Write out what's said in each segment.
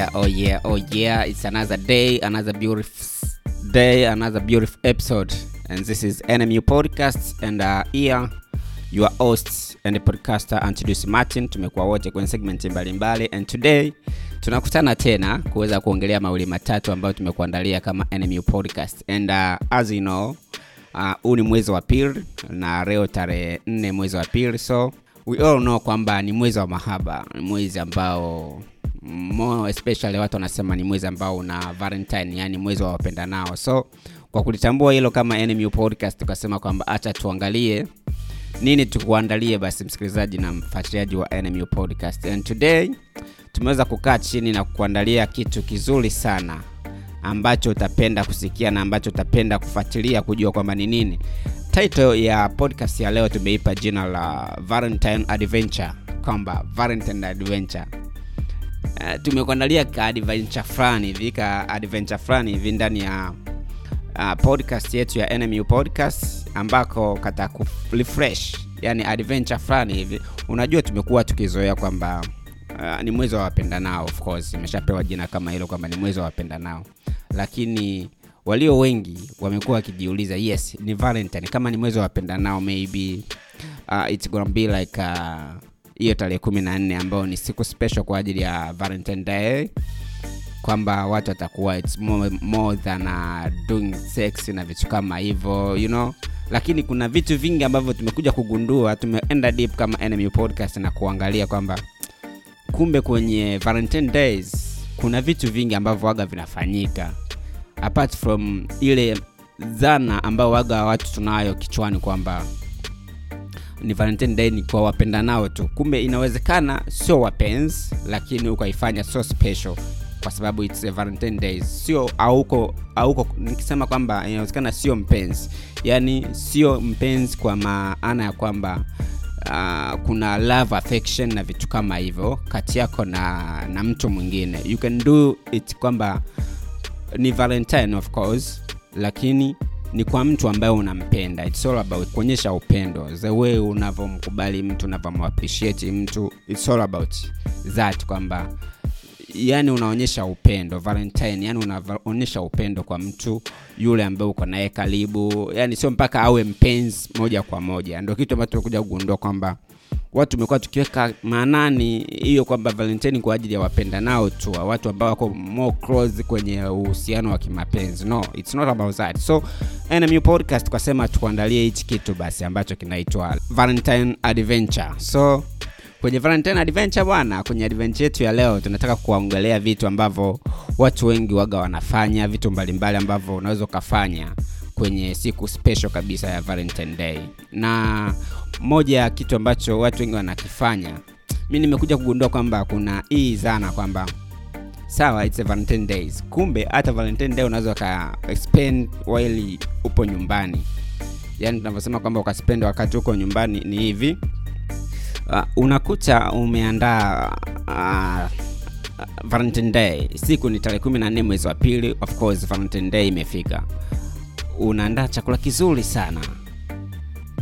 Yeah, oh yeah, oh yeah. It's another day, another beautiful day, another beautiful episode. And this is NMU Podcast and uh, here your host and podcaster Antidusi Martin. Tumekuwa wote kwenye segment mbalimbali and today tunakutana tena kuweza kuongelea mawili matatu ambayo tumekuandalia kama NMU Podcast. And uh, as you know, huu uh, ni mwezi wa pili na leo tarehe nne mwezi wa pili so we all know kwamba ni mwezi wa mahaba ni mwezi ambao more especially watu wanasema ni mwezi ambao una valentine yani mwezi wa wapenda nao. So kwa kulitambua hilo kama NMU podcast tukasema kwamba acha tuangalie nini tukuandalie basi msikilizaji na mfuatiliaji wa NMU podcast. And today tumeweza kukaa chini na kukuandalia kitu kizuri sana ambacho utapenda kusikia na ambacho utapenda kufuatilia kujua kwamba ni nini. Title ya podcast ya leo tumeipa jina la valentine adventure kwamba valentine adventure uh, tumekuandalia ka adventure fulani hivi ka adventure fulani hivi ndani ya uh, podcast yetu ya NMU podcast ambako kata ku refresh yani adventure fulani hivi. Unajua tumekuwa tukizoea kwamba uh, ni mwezi wa wapendanao of course. Imeshapewa jina kama hilo kwamba ni mwezi wa wapendanao. Lakini walio wengi wamekuwa wakijiuliza yes ni valentine. Kama ni mwezi wa wapendanao maybe uh, it's gonna be like hiyo tarehe kumi na nne ambayo ni siku special kwa ajili ya valentine day kwamba watu watakuwa it's more, more than uh, doing sex na vitu kama hivyo you know? Lakini kuna vitu vingi ambavyo tumekuja kugundua tumeenda deep kama enemy podcast na kuangalia kwamba kumbe kwenye valentine days kuna vitu vingi ambavyo waga vinafanyika. Apart from ile dhana ambayo waga watu tunayo kichwani kwamba ni valentine day ni kwa wapenda nao tu. Kumbe inawezekana sio wapenzi lakini ukaifanya so special kwa sababu it's a valentine day. Sio auko auko nikisema kwamba inawezekana sio mpenzi. Yani sio mpenzi kwa maana ya kwamba uh, kuna love affection na vitu kama hivyo kati yako na na mtu mwingine. You can do it kwamba ni valentine of course lakini ni kwa mtu ambaye unampenda. It's all about kuonyesha upendo. The way unavyomkubali mtu unavyomappreciate mtu it's all about that kwamba yani unaonyesha upendo. Valentine yani unaonyesha upendo kwa mtu yule ambaye uko naye karibu. Yani sio mpaka awe mpenzi moja kwa moja. Ndio kitu ambacho tumekuja kugundua kwamba watu tumekuwa tukiweka maanani hiyo kwamba valentine kwa ajili ya wapenda nao tu watu ambao wako more close kwenye uhusiano wa kimapenzi. No it's not about that. So NMU podcast kwasema tukuandalie hichi kitu basi ambacho kinaitwa valentine adventure. So kwenye valentine adventure bwana kwenye adventure yetu ya leo tunataka kuongelea vitu ambavyo watu wengi waga wanafanya vitu mbalimbali ambavyo unaweza ukafanya kwenye siku special kabisa ya valentine day. Na moja ya kitu ambacho watu wengi wanakifanya mi nimekuja kugundua kwamba kuna hii zana kwamba sawa it's a valentine days kumbe hata valentine day unaweza uka spend upo nyumbani. Yaani tunavyosema kwamba ukaspend wakati uko nyumbani ni hivi. Uh, unakuta umeandaa uh, valentine day. Siku ni tarehe kumi na nne mwezi wa pili of course valentine day imefika unaandaa chakula kizuri sana.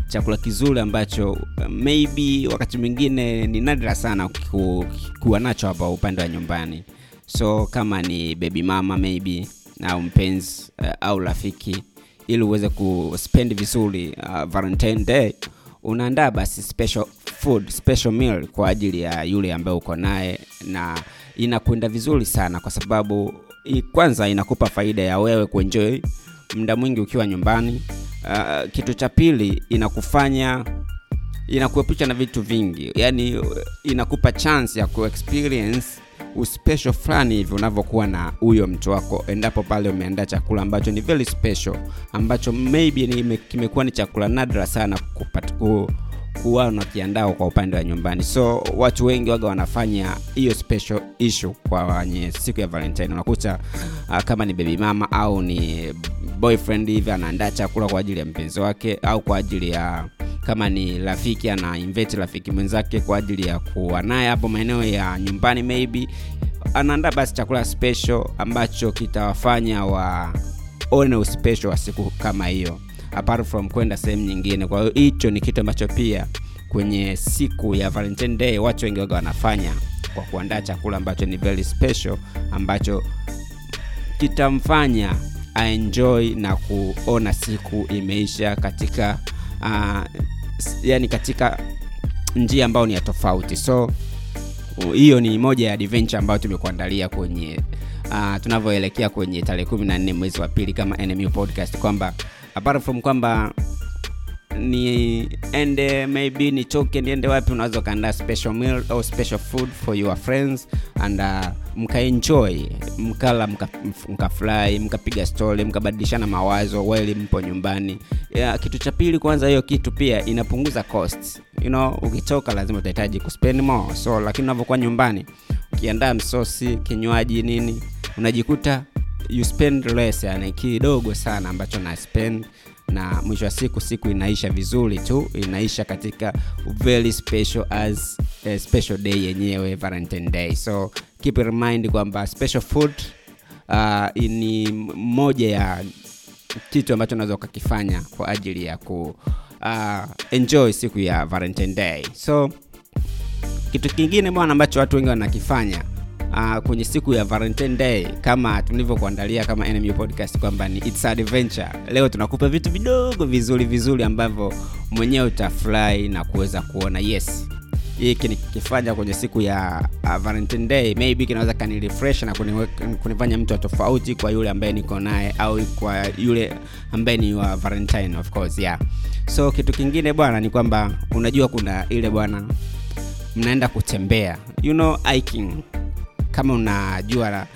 Chakula kizuri ambacho maybe wakati mwingine ni nadra sana ku, kuwa nacho hapa upande wa nyumbani. So kama ni baby mama maybe au mpenzi uh, au rafiki ili uweze kuspend vizuri uh, day unaandaa basi special food special meal kwa ajili ya yule ambaye uko naye na inakwenda vizuri sana kwa sababu kwanza inakupa faida ya wewe kuenjoy muda mwingi ukiwa nyumbani uh, kitu cha pili inakufanya inakuepusha na vitu vingi. Yani inakupa chance ya kuexperience uspecial fulani hivi unavyokuwa na huyo mtu wako. Endapo pale umeandaa chakula ambacho ni very special ambacho maybe kimekuwa ni chakula nadra sana kupata, ku, kuwa unakiandaa kwa upande wa nyumbani. So watu wengi waga wanafanya hiyo special issue kwa wenye siku ya valentine. Unakuta uh, kama ni baby mama au ni boyfriend hivi anaandaa chakula kwa ajili ya mpenzi wake au kwa ajili ya kama ni rafiki ana invite rafiki mwenzake kwa ajili ya kuwa naye hapo maeneo ya nyumbani maybe. Anaandaa basi chakula special ambacho kitawafanya waone uspesho wa siku kama hiyo apart from kwenda sehemu nyingine. Kwa hiyo hicho ni kitu ambacho pia kwenye siku ya valentine day watu wengi waga wanafanya kwa kuandaa chakula ambacho ni very special ambacho kitamfanya aenjoy na kuona siku imeisha katika uh, yani katika njia ambayo ni ya tofauti. So hiyo ni moja ya adventure ambayo tumekuandalia kwenye uh, tunavyoelekea kwenye tarehe 14 mwezi wa pili kama NMU podcast kwamba apart from kwamba niende maybe nichoke niende wapi unaweza ukaandaa special meal au special food for your friends and uh, mkaenjoy mkala mkafurahi mka mkapiga story mkabadilishana mawazo weli mpo nyumbani. Yeah, kitu cha pili kwanza hiyo kitu pia inapunguza cost you know ukitoka lazima utahitaji kuspend more. So lakini unavyokuwa nyumbani ukiandaa msosi kinywaji nini unajikuta you spend less yani kidogo sana ambacho na spend. Na mwisho wa siku siku inaisha vizuri tu inaisha katika very special as a special day yenyewe valentine day. So keep in mind kwamba special food uh, ni moja ya kitu ambacho unaweza ukakifanya kwa ajili ya ku uh, enjoy siku ya valentine day. So kitu kingine bwana ambacho watu wengi wanakifanya uh, kwenye siku ya valentine day kama tulivyokuandalia kama NMU podcast kwamba ni it's adventure. Leo tunakupa vitu vidogo vizuri vizuri ambavyo mwenyewe utafurahi na kuweza kuona yes hiki nikifanya kwenye siku ya uh, valentine day maybe kinaweza kanirefresh na kunifanya mtu wa tofauti kwa yule ambaye niko naye au kwa yule ambaye ni wa valentine of course yeah. So kitu kingine bwana ni kwamba unajua kuna ile bwana mnaenda kutembea. You know hiking kama unajua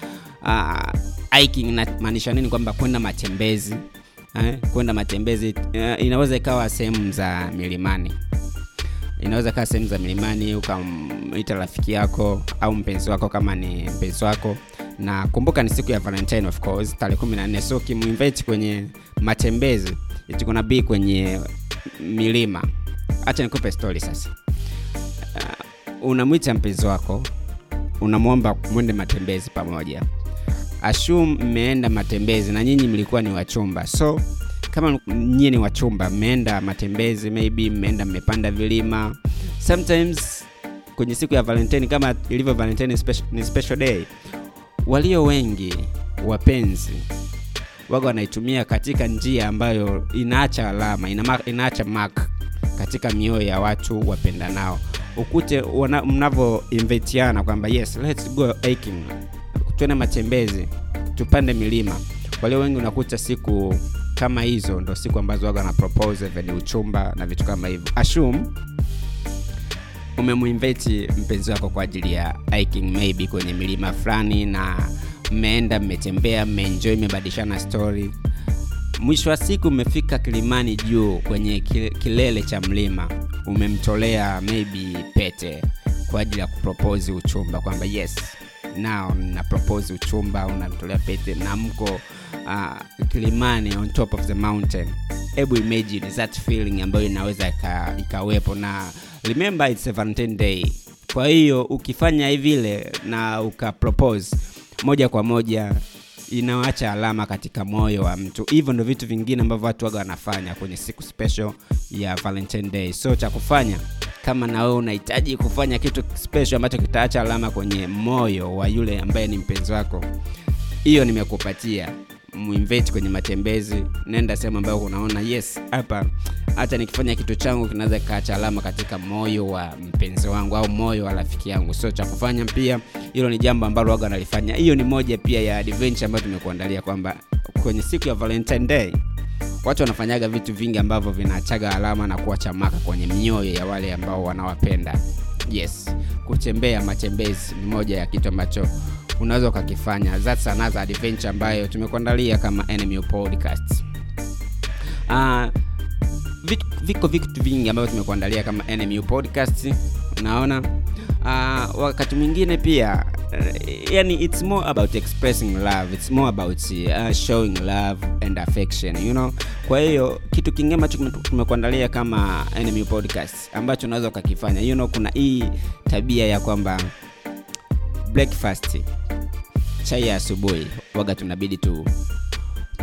uh, hiking inamaanisha nini? Kwamba kwenda matembezi eh, kwenda matembezi uh, inaweza ikawa sehemu za milimani. Inaweza kaa sehemu za milimani ukamwita rafiki yako au mpenzi wako kama ni mpenzi wako. Na kumbuka ni siku ya valentine of course tarehe 14 so ukimuinvite kwenye matembezi itikuna b kwenye milima. Hacha nikupe story sasa. Uh, unamwita mpenzi wako unamwomba mwende matembezi pamoja. Ashum mmeenda matembezi na nyinyi mlikuwa ni wachumba. So kama nyie ni wachumba mmeenda matembezi maybe mmeenda mmepanda vilima. Sometimes kwenye siku ya valentine kama ilivyo valentine special, ni special day walio wengi wapenzi waga wanaitumia katika njia ambayo inaacha alama inaacha mark katika mioyo ya watu wapenda nao ukute mnavyoinvitiana kwamba yes let's go hiking. Tuende matembezi tupande milima. Walio wengi unakuta siku kama hizo ndo siku ambazo waga na propose uchumba na vitu kama hivyo. Ashum umemuinveti mpenzi wako kwa ajili ya hiking maybe kwenye milima fulani na mmeenda mmetembea mmeenjoy mmebadilishana story. Mwisho wa siku mmefika kilimani juu kwenye kilele cha mlima umemtolea maybe pete kwa ajili ya kupropose uchumba kwamba yes nao na propose uchumba unamtolea pete na mko uh, kilimani on top of the mountain. Hebu imagine that feeling ambayo inaweza ikawepo na remember it's a day. Kwa hiyo ukifanya hivile na ukapropose moja kwa moja inawacha alama katika moyo wa mtu. Hivyo ndo vitu vingine ambavyo watu waga wanafanya kwenye siku special ya valentine day. So cha kufanya kama na wewe unahitaji kufanya kitu special ambacho kitaacha alama kwenye moyo wa yule ambaye ni mpenzi wako hiyo nimekupatia muinvite kwenye matembezi nenda sehemu ambayo unaona yes hapa. Hata nikifanya kitu changu kinaweza kikaacha alama katika moyo wa mpenzi wangu au moyo wa rafiki yangu. So cha kufanya pia hilo ni jambo ambalo waga wanalifanya hiyo ni moja pia ya adventure ambayo tumekuandalia kwamba kwenye siku ya valentine day watu wanafanyaga vitu vingi ambavyo vinaachaga alama na kuacha maka kwenye mioyo ya wale ambao wanawapenda. Yes kutembea matembezi ni moja ya kitu ambacho unaweza ukakifanya. That's another adventure ambayo tumekuandalia kama NMU podcast. Uh, viko vitu vingi ambavyo tumekuandalia kama NMU podcast. Unaona? Uh, wakati mwingine pia uh, yani it's more about expressing love. It's more about uh, showing love and affection you know? Kwa hiyo kitu kingine ambacho tumekuandalia kama NMU podcast ambacho unaweza ukakifanya. You know kuna hii tabia ya kwamba breakfast chai ya asubuhi waga tunabidi tu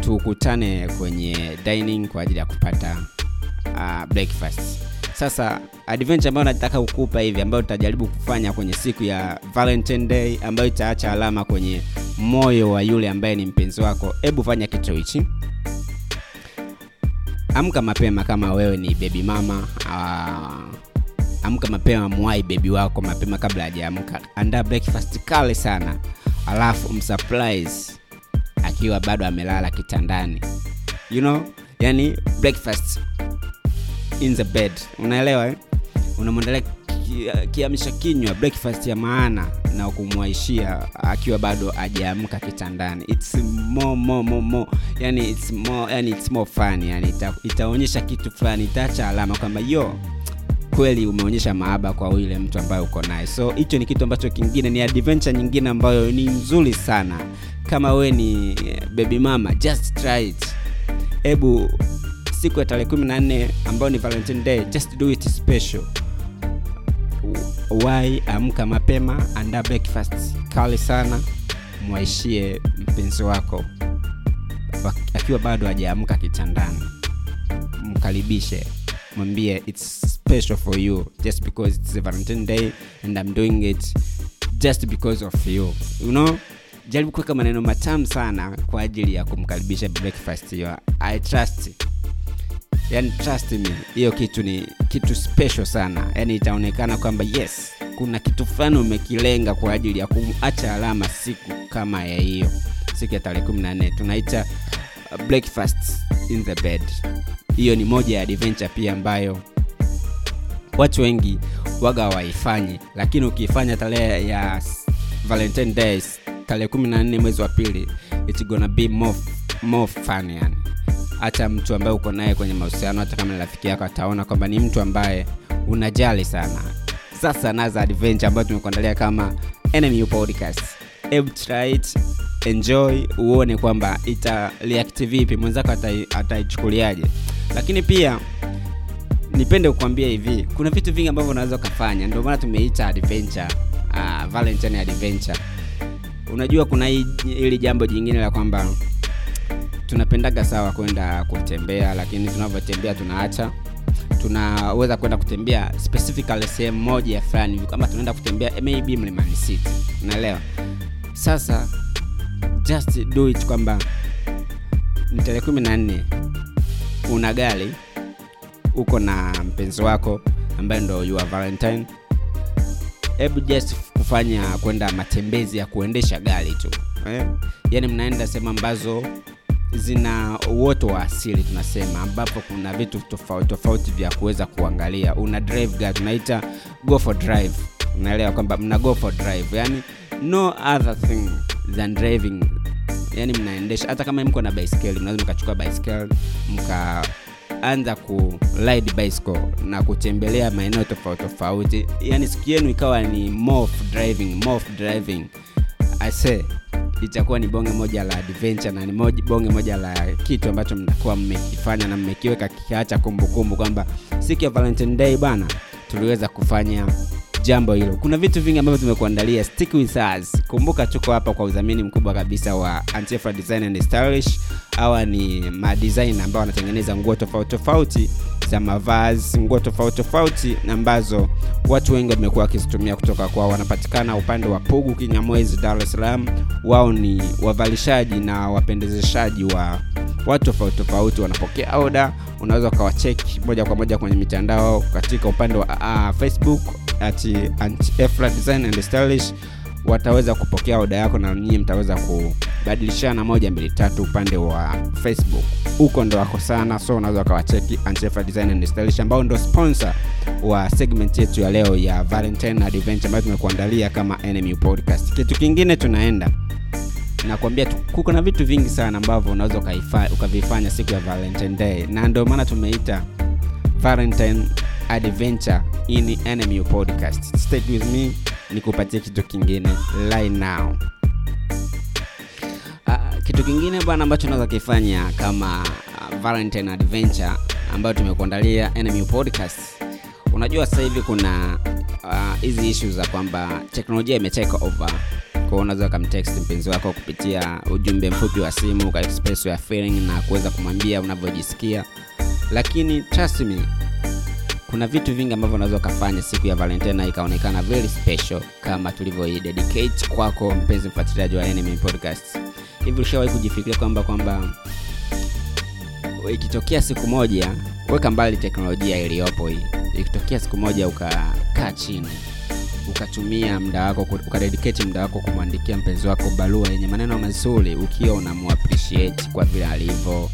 tukutane kwenye dining kwa ajili ya kupata uh, breakfast. Sasa adventure ambayo nataka kukupa hivi ambayo tutajaribu kufanya kwenye siku ya valentine day ambayo itaacha alama kwenye moyo wa yule ambaye ni mpenzi wako hebu fanya kitu hichi. Amka mapema kama wewe ni bebi mama uh, amka mapema mwai bebi wako mapema kabla hajaamka. Andaa breakfast kale sana alafu msurprise akiwa bado amelala kitandani you know yani breakfast in the bed unaelewa eh? unamwendelea kiamsha kinywa breakfast ya maana na kumwaishia akiwa bado ajaamka kitandani it's more, more, more, more. yani it's more, yani it's more fun yani ita, itaonyesha kitu fulani itaacha alama kwamba yo kweli umeonyesha maaba kwa yule mtu ambaye uko naye. So hicho ni kitu ambacho kingine ni adventure nyingine ambayo ni nzuri sana. Kama we ni baby mama just try it. Hebu siku ya tarehe kumi na nne ambayo ni valentine day just do it special. Wai amka mapema andaa breakfast kali sana mwaishie mpenzi wako. Akiwa bado hajaamka kitandani mkaribishe mwambie its special for you just because it's valentine day and i'm doing it just because of you. You know? Jaribu kuweka maneno matamu sana kwa ajili ya kumkaribisha breakfast hiyo. I trust yani trust me hiyo kitu ni kitu special sana. Yani itaonekana kwamba yes kuna kitu fulani umekilenga kwa ajili ya kumacha alama siku kama ya hiyo. Siku ya tarehe 14 tunaita breakfast in the bed. Hiyo ni moja ya adventure pia ambayo watu wengi waga waifanyi lakini ukiifanya tarehe ya valentine days tarehe 14 mwezi wa pili it's gonna be more, more fun yani. Hata mtu ambaye uko naye kwenye mahusiano hata kama ni rafiki yako ataona kwamba ni mtu ambaye unajali sana. Sasa naza adventure ambayo tumekuandalia kama enemy podcast. Hebu try it enjoy uone kwamba ita react vipi mwenzako ataichukuliaje. Lakini pia nipende kukwambia hivi kuna vitu vingi ambavyo unaweza ukafanya ndio maana tumeita adventure uh, adventure. Unajua kuna hili jambo jingine la kwamba tunapendaga sawa kwenda kutembea lakini tunavyotembea tunaacha. Tunaweza kwenda kutembea specifically sehemu moja ya fulani kama tunaenda kutembea maybe mlimani city. Unaelewa? Sasa just do it kwamba ni tarehe kumi na nne. Una gari uko na mpenzi wako ambaye ndo your valentine. Hebu just kufanya kwenda matembezi ya kuendesha gari tu eh? yaani mnaenda sehemu ambazo zina uoto wa asili tunasema ambapo kuna vitu tofauti tofauti vya kuweza kuangalia. Una drive gari tunaita go for drive. Unaelewa kwamba mna go for drive. Yani no other thing than driving yani mnaendesha. Hata kama mko na baiskeli mnaweza mkachukua baiskeli mkaanza ku bicycle na kutembelea maeneo tofauti tofauti. Yani siku yenu ikawa ni morph driving morph driving. Ase, itakuwa ni bonge moja la adventure na ni moja, bonge moja la kitu ambacho mnakuwa mmekifanya na mmekiweka kikiacha kumbukumbu kwamba siku ya valentine day bana tuliweza kufanya jambo hilo. Kuna vitu vingi ambavyo tumekuandalia. Stick with us. Kumbuka tuko hapa kwa udhamini mkubwa kabisa wa Antifa design and stylish hawa ni madesign ambao wanatengeneza nguo tofauti tofauti za mavazi nguo tofauti tofauti ambazo watu wengi wamekuwa wakizitumia kutoka kwao. Wanapatikana upande wa pugu kinyamwezi dar es salaam. Wao ni wavalishaji na wapendezeshaji wa watu tofauti tofauti. Wanapokea oda unaweza ukawacheki moja kwa moja kwenye mitandao katika upande wa uh, facebook at design and stylish wataweza kupokea oda yako na nyinyi mtaweza kubadilishana moja mbili tatu upande wa facebook. Huko ndo wako sana so unaweza ukawacheki stylish ambao ndo sponsor wa segment yetu ya leo ya valentine adventure ambayo tumekuandalia kama enemy podcast. Kitu kingine tunaenda nakwambia kuko na vitu vingi sana ambavyo unaweza ukavifanya siku ya valentine day. Na ndio maana tumeita valentine adventure in enemy podcast. Stay with me nikupatie kitu kingine. Right now. Uh, kitu kingine bwana ambacho unaweza kifanya kama uh, valentine adventure ambayo tumekuandalia enemy podcast. Unajua sasa hivi kuna hizi uh, issues za kwamba teknolojia imetake over. Kwao unaweza ukamtext mpenzi wako kupitia ujumbe mfupi wa simu ukaexpress feeling na kuweza kumwambia unavyojisikia. Lakini trust me kuna vitu vingi ambavyo unaweza ukafanya siku ya valentine ikaonekana very special kama tulivyoidedicate kwako mpenzi mfuatiliaji wa enemy podcast hivi ushawahi kujifikiria kwamba kwamba ikitokea siku moja weka mbali teknolojia iliyopo hii. Ikitokea siku moja ukakaa chini ukatumia muda wako ukadedicate muda wako kumwandikia mpenzi wako barua yenye maneno mazuri ukiwa unamuappreciate kwa vile alivyo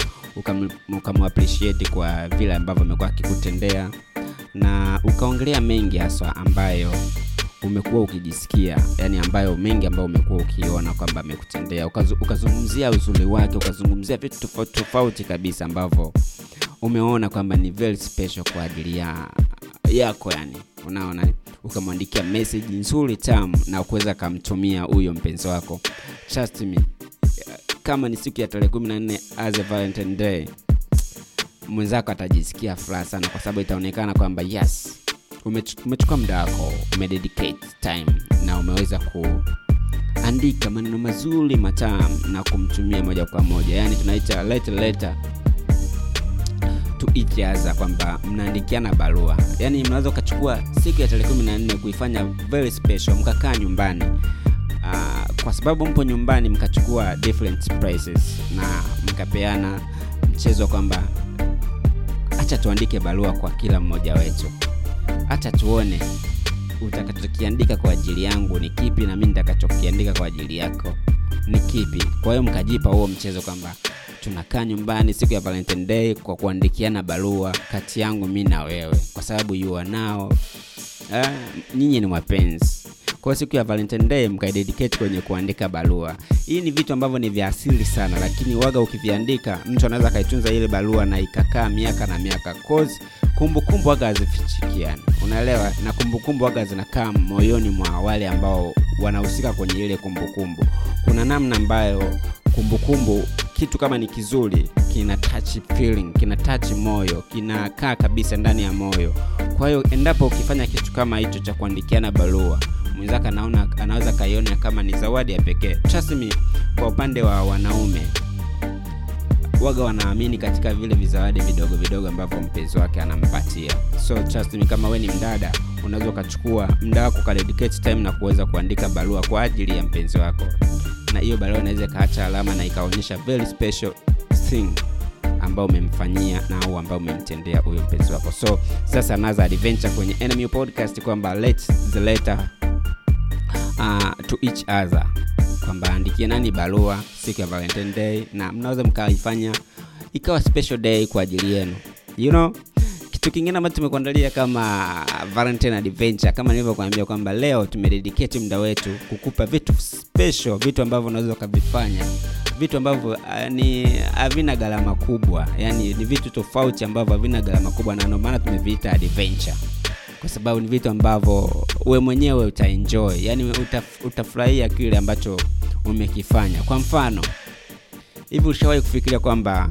ukamuappreciate kwa vile ambavyo amekuwa akikutendea na ukaongelea mengi haswa ambayo umekuwa ukijisikia yani ambayo mengi ambayo umekuwa ukiona kwamba amekutendea. Ukazungumzia uzuri wake ukazungumzia vitu tofauti tofauti kabisa ambavyo umeona kwamba ni very special kwa ajili ya yako yani. Unaona ukamwandikia message nzuri tamu na kuweza kamtumia huyo mpenzi wako. Trust me kama ni siku ya tarehe kumi na nne as a valentine day mwenzako atajisikia furaha sana kwa sababu itaonekana kwamba yes umechukua muda wako umededicate time na umeweza kuandika maneno mazuri matamu na kumtumia moja kwa moja. Yani tunaita letter letter to kwamba mnaandikiana barua. Yani mnaweza ukachukua siku ya tarehe kumi na nne kuifanya very special mkakaa nyumbani. Uh, kwa sababu mpo nyumbani mkachukua different prices na mkapeana mchezo kwamba hacha tuandike barua kwa kila mmoja wetu. Hacha tuone utakachokiandika kwa ajili yangu ni kipi na mi nitakachokiandika kwa ajili yako ni kipi. Kwa hiyo mkajipa huo mchezo kwamba tunakaa nyumbani siku ya valentine day kwa kuandikiana barua kati yangu mi na wewe kwa sababu you are now uh, nyinyi ni mapenzi kwa siku ya valentine day mkaidedicate kwenye kuandika barua. Hii ni vitu ambavyo ni vya asili sana lakini waga ukiviandika mtu anaweza akaitunza ile barua na ikakaa miaka na miaka. Cause kumbukumbu waga hazifichikiani. Unaelewa? Na kumbukumbu waga zinakaa moyoni mwa wale ambao wanahusika kwenye ile kumbukumbu. Kuna namna ambayo kumbukumbu kitu kama ni kizuri kina touch feeling kina touch moyo kinakaa kabisa ndani ya moyo. Kwa hiyo endapo ukifanya kitu kama hicho cha kuandikiana barua mwenzake anaona anaweza kaiona kama ni zawadi ya pekee. Trust me kwa upande wa wanaume waga wanaamini katika vile vizawadi vidogo vidogo ambavyo mpenzi wake anampatia. So trust me kama we ni mdada unaweza ukachukua muda wako time na kuweza kuandika barua kwa ajili ya mpenzi wako. Na hiyo barua inaweza ikaacha alama na ikaonyesha very special thing ambao umemfanyia na au ambao umemtendea huyo mpenzi wako. So sasa naza adventure kwenye enemy podcast kwamba let the letter uh, to each other. Kwamba andikie nani barua siku ya valentine day na mnaweza mkaifanya ikawa special day kwa ajili yenu. You know kitu kingine ambacho tumekuandalia kama valentine adventure kama nilivyokuambia kwamba leo tumededicate muda wetu kukupa vitu special vitu ambavyo unaweza ukavifanya. Vitu ambavyo uh, ni havina gharama kubwa. Yani ni vitu tofauti ambavyo havina gharama kubwa na ndio maana tumeviita adventure kwa sababu ni vitu ambavyo we mwenyewe utaenjoy. Yani utaf, utafurahia kile ambacho umekifanya. Kwa mfano hivi ushawahi kufikiria kwamba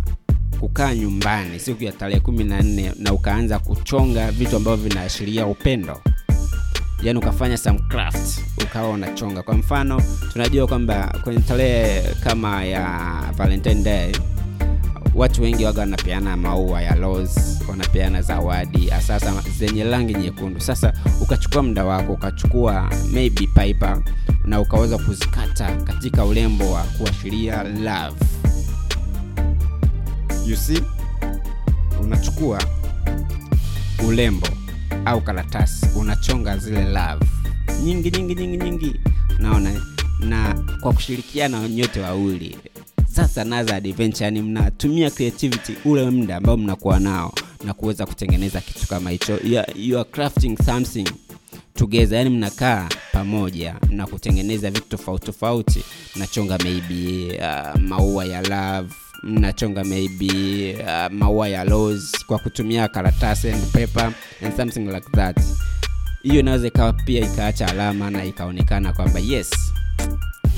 kukaa nyumbani siku ya tarehe kumi na nne na ukaanza kuchonga vitu ambavyo vinaashiria upendo? Yani ukafanya some craft ukawa unachonga. Kwa mfano tunajua kwamba kwenye tarehe kama ya valentine day watu wengi waga wanapeana maua ya rose wanapeana zawadi sasa zenye rangi nyekundu. Sasa ukachukua muda wako ukachukua maybe piper na ukaweza kuzikata katika urembo wa kuashiria love. You see unachukua urembo au karatasi unachonga zile love. Nyingi nyingi nyingi nyingi. Naona na kwa kushirikiana nyote wawili sasa naza adventure yani mnatumia creativity ule muda ambao mnakuwa nao na kuweza kutengeneza kitu kama hicho. You are crafting something together yani mnakaa pamoja na kutengeneza vitu tofauti tofauti. Mnachonga maybe uh, maua ya love mnachonga maybe uh, maua ya rose kwa kutumia karatasi and paper and something like that. Hiyo inaweza ikawa pia ikaacha alama na ikaonekana kwamba yes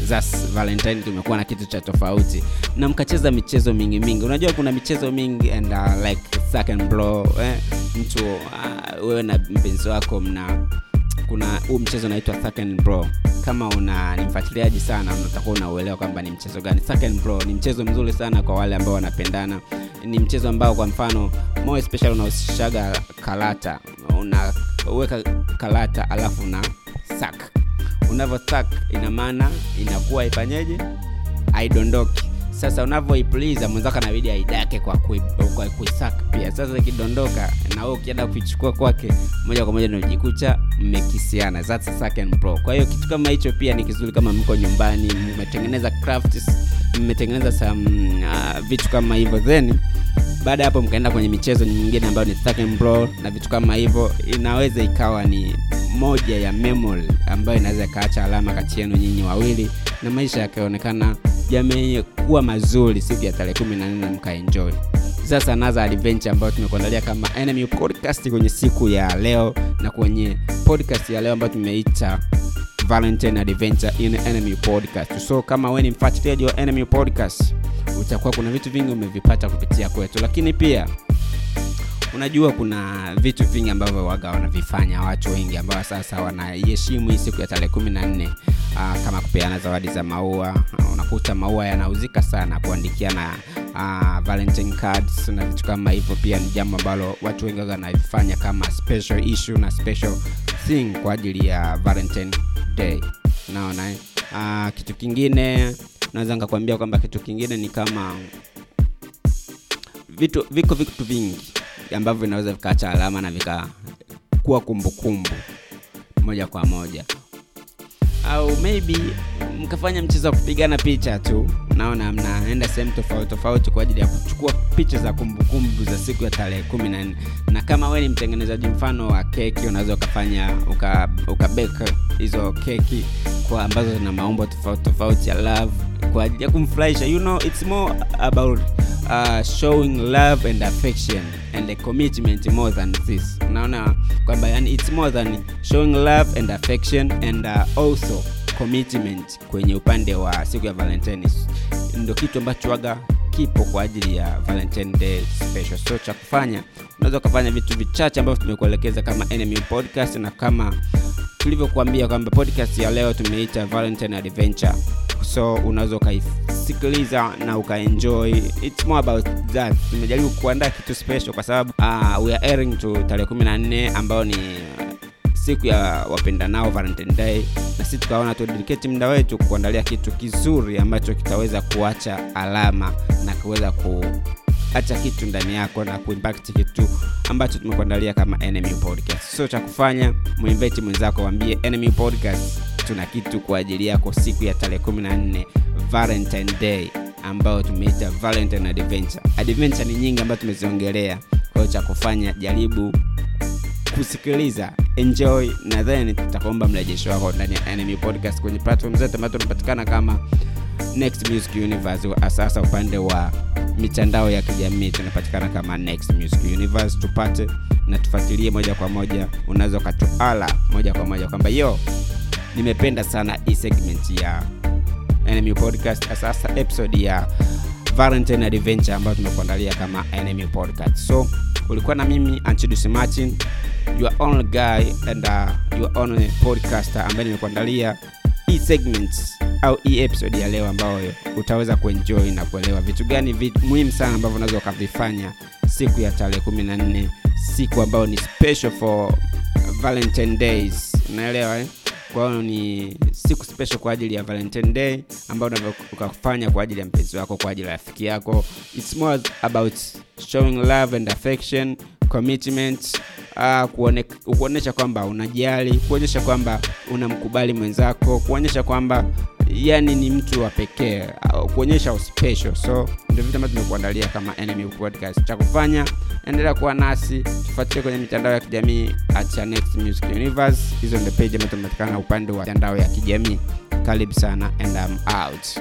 thus valentine tumekuwa na kitu cha tofauti. Na mkacheza michezo mingi mingi. Unajua kuna michezo mingi and uh, like suck and blow eh? mtu uh, wewe na mpenzi wako mna kuna huu mchezo unaitwa blow. Kama una ni mfuatiliaji sana utakuwa unauelewa kwamba ni mchezo gani. Blow ni mchezo mzuri sana kwa wale ambao wanapendana. Ni mchezo ambao kwa mfano more special unahusishaga karata unaweka karata alafu na sak unavyo ina maana inakuwa ifanyeje aidondoki sasa unavyoipuliza mwenzako anabidi aidake kwa kuisaka pia. Sasa ikidondoka na wewe ukienda kuichukua kwake moja kwa moja najikucha mmekisiana. Pro kwa hiyo kitu kama hicho pia ni kizuri kama mko nyumbani mmetengeneza crafts mmetengeneza some uh, vitu kama hivyo. Then baada ya hapo mkaenda kwenye michezo nyingine ambayo ni pro na vitu kama hivyo inaweza ikawa ni moja ya memory ambayo inaweza ikaacha alama kati yenu nyinyi wawili na maisha yakaonekana yamekuwa mazuri siku ya tarehe kumi na nne mkaenjoy sasa naza adventure ambayo tumekuandalia kama enemy podcast kwenye siku ya leo na kwenye podcast ya leo ambayo tumeita valentine adventure in enemy podcast. So kama we ni mfuatiliaji wa enemy podcast utakuwa kuna vitu vingi umevipata kupitia kwetu. Lakini pia unajua kuna vitu vingi ambavyo waga wanavifanya watu wengi ambao sasa wanaiheshimu hii siku ya tarehe kumi na nne uh, kama kupeana zawadi za maua. Uh, unakuta maua yanauzika sana kuandikiana uh, valentine cards na vitu kama hivyo. Pia ni jambo ambalo watu wengi waga wanavifanya kama special issue na special thing kwa ajili ya valentine day. Naona eh? uh, kitu kingine naweza nikakwambia kwamba kitu kingine ni kama vitu viko vitu vingi ambavyo vinaweza vikaacha alama na vikakuwa kumbukumbu moja kwa moja. Au maybe mkafanya mchezo wa kupigana picha tu naona mnaenda sehemu tofauti tofauti kwa ajili ya kuchukua picha za kumbukumbu za siku ya tarehe kumi na nne. Na kama we ni mtengenezaji mfano wa keki unaweza ukafanya uka, hizo keki kwa ambazo zina maumbo tofauti tofauti ya love kwa ajili ya kumfurahisha. You know it's more about uh, showing love and affection and a commitment more than this. Unaona kwamba yani it's more than showing love and affection and uh, also commitment kwenye upande wa siku ya valentines ndo kitu ambacho waga kipo kwa ajili ya valentine day special. So cha kufanya unaweza ukafanya vitu vichache ambavyo tumekuelekeza kama enemy podcast na kama tulivyokuambia kwamba podcast ya leo tumeita valentine adventure so unaweza ukaisikiliza na ukaenjoy. Its more about that. Tumejaribu kuandaa kitu special kwa sababu uh, we are airing to tarehe 14 ambayo ni siku ya wapendanao valentine day. Na sisi tukaona tudediketi muda wetu kuandalia kitu kizuri ambacho kitaweza kuacha alama na kuweza kuacha kitu ndani yako na kuimpact kitu ambacho tumekuandalia kama enemy podcast. So cha kufanya muinvite mwenzako wambie enemy podcast tuna kitu kwa ajili yako siku ya tarehe 14 valentine day ambayo tumeita valentine adventure. Adventure ni nyingi ambayo tumeziongelea. Kwa cha kufanya jaribu kusikiliza enjoy na then tutakuomba mrejesho wako ndani ya enemy podcast kwenye platform zote ambazo tunapatikana kama next music universe. Asasa upande wa mitandao ya kijamii tunapatikana kama next music universe. Tupate na tufuatilie moja kwa moja. Unaweza ukatuala moja kwa moja kwamba yo nimependa sana hii segment ya NMU podcast sasa episode ya valentine adventure ambayo tumekuandalia kama NMU podcast so ulikuwa na mimi anchidus martin your only guy and uh, your only podcaster ambaye nimekuandalia hii segment au hii episode ya leo ambayo utaweza kuenjoy na kuelewa vitu gani muhimu sana ambavyo unaweza ukavifanya siku ya tarehe 14 siku ambayo ni special for valentine days unaelewa eh? Kwa ni siku special kwa ajili ya valentine day ambayo unaweza ukafanya kwa ajili ya mpenzi wako kwa ajili ya rafiki yako. Its more about showing love and affection commitment uh, kuone, kuonyesha kwamba unajali kuonyesha kwamba unamkubali mwenzako kuonyesha kwamba yani ni mtu wa pekee kuonyesha special so ndio vitu ambavyo tumekuandalia kama enemy podcast. Cha kufanya endelea kuwa nasi tufuatilie kwenye mitandao ya kijamii at next music universe. Hizo ndio page ambazo tumepatikana upande wa mitandao ya kijamii. Karibu sana and I'm out